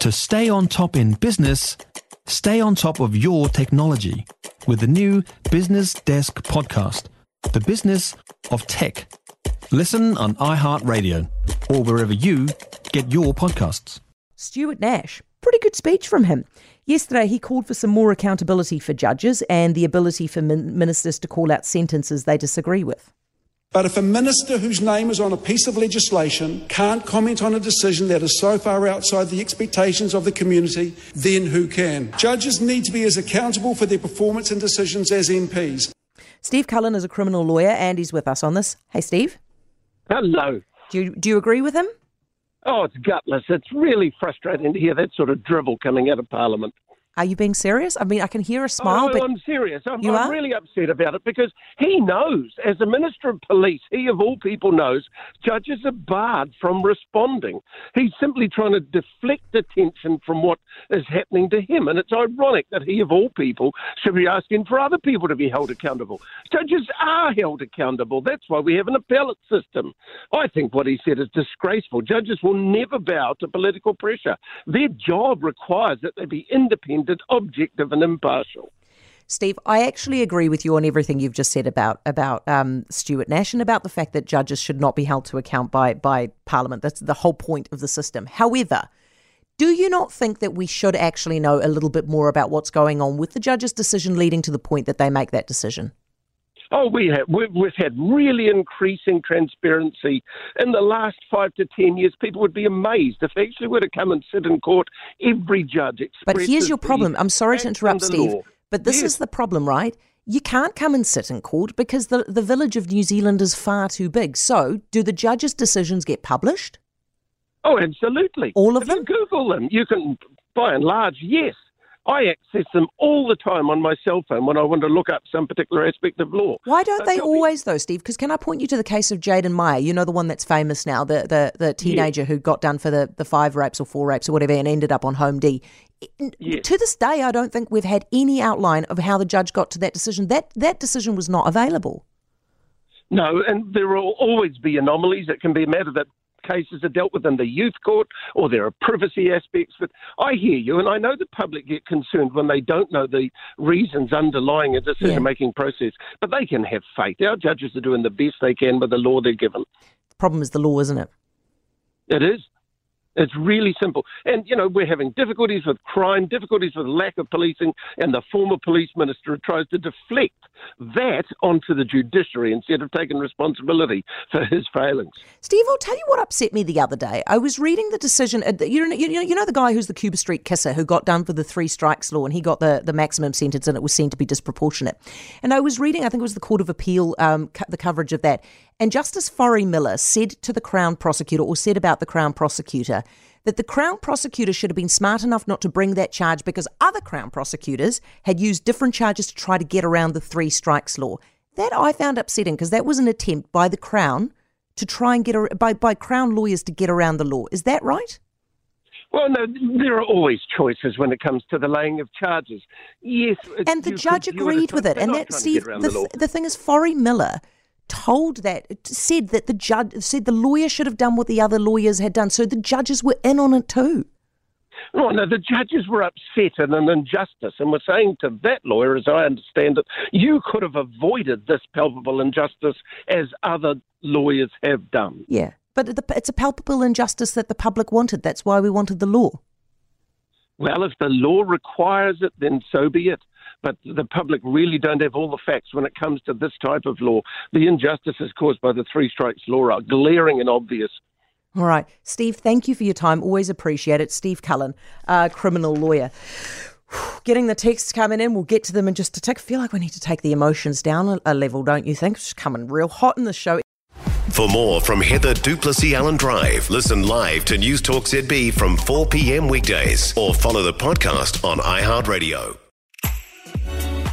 To stay on top in business, stay on top of your technology with the new Business Desk podcast, The Business of Tech. Listen on iHeartRadio or wherever you get your podcasts. Stuart Nash. Pretty good speech from him. Yesterday, he called for some more accountability for judges and the ability for min- ministers to call out sentences they disagree with. But if a minister whose name is on a piece of legislation can't comment on a decision that is so far outside the expectations of the community, then who can? Judges need to be as accountable for their performance and decisions as MPs. Steve Cullen is a criminal lawyer and he's with us on this. Hey, Steve. Hello. Do you, do you agree with him? Oh, it's gutless. It's really frustrating to hear that sort of drivel coming out of Parliament. Are you being serious? I mean, I can hear a smile, oh, but I'm serious. I'm, You I'm are? really upset about it because he knows, as a Minister of Police, he of all people knows, judges are barred from responding. He's simply trying to deflect attention from what is happening to him. And it's ironic that he of all people should be asking for other people to be held accountable. Judges are held accountable. That's why we have an appellate system. I think what he said is disgraceful. Judges will never bow to political pressure. Their job requires that they be independent, objective, and impartial. Steve, I actually agree with you on everything you've just said about about um, Stuart Nash and about the fact that judges should not be held to account by by Parliament. That's the whole point of the system. However, do you not think that we should actually know a little bit more about what's going on with the judge's decision leading to the point that they make that decision? Oh, we have. We've, we've had really increasing transparency in the last five to ten years. People would be amazed if they actually were to come and sit in court. Every judge But here's your problem. I'm sorry to interrupt, Steve, law. but this Yes. is the problem, right? You can't come and sit in court because the, the village of New Zealand is far too big. So, do the judges' decisions get published? Oh, absolutely. All of if them? You Google them. You can, by and large, yes. I access them all the time on my cell phone when I want to look up some particular aspect of law. Why don't Uh, they tell me- always, though, Steve? Because can I point you to the case of Jayden Meyer? You know, the one that's famous now, the the, the teenager who got done for the, the five rapes or four rapes or whatever and ended up on Home D. Yes. To this day, I don't think we've had any outline of how the judge got to that decision. That that decision was not available. No, and there will always be anomalies. It can be a matter that cases are dealt with in the youth court or there are privacy aspects. But I hear you, and I know the public get concerned when they don't know the reasons underlying a decision making process. But they can have faith. Our judges are doing the best they can with the law they're given. The problem is the law, isn't it? It is. It's really simple. And, you know, we're having difficulties with crime, difficulties with lack of policing, and the former police minister tries to deflect that onto the judiciary instead of taking responsibility for his failings. Steve, I'll tell you what upset me the other day. I was reading the decision. uh, You know, you know, the guy who's the Cuba Street kisser who got done for the three strikes law, and he got the, the maximum sentence, and it was seen to be disproportionate. And I was reading, I think it was the Court of Appeal, um, the coverage of that, and Justice Forrie Miller said to the Crown prosecutor, or said about the Crown prosecutor, that the Crown prosecutor should have been smart enough not to bring that charge because other Crown prosecutors had used different charges to try to get around the three strikes law. That I found upsetting because that was an attempt by the Crown to try and get a, by by Crown lawyers to get around the law. Is that right? Well, no, there are always choices when it comes to the laying of charges. Yes, And the judge could view it as agreed with it. And that Steve, the, the th- the thing is, Forrie Miller told that said that the judge said the lawyer should have done what the other lawyers had done. So the judges were in on it too. No, no, the judges were upset at an injustice and were saying to that lawyer, as I understand it, you could have avoided this palpable injustice as other lawyers have done. Yeah, but it's a palpable injustice that the public wanted. That's why we wanted the law. Well, if the law requires it, then so be it. But the public really don't have all the facts when it comes to this type of law. The injustices caused by the three strikes law are glaring and obvious. All right, Steve. Thank you for your time. Always appreciate it. Steve Cullen, uh, criminal lawyer. Getting the texts coming in, we'll get to them in just a tick. I feel like we need to take the emotions down a, a level, don't you think? It's coming real hot in the show. For more from Heather du Plessis-Allan Drive, listen live to News Talk ZB from 4 p.m. weekdays or follow the podcast on iHeartRadio.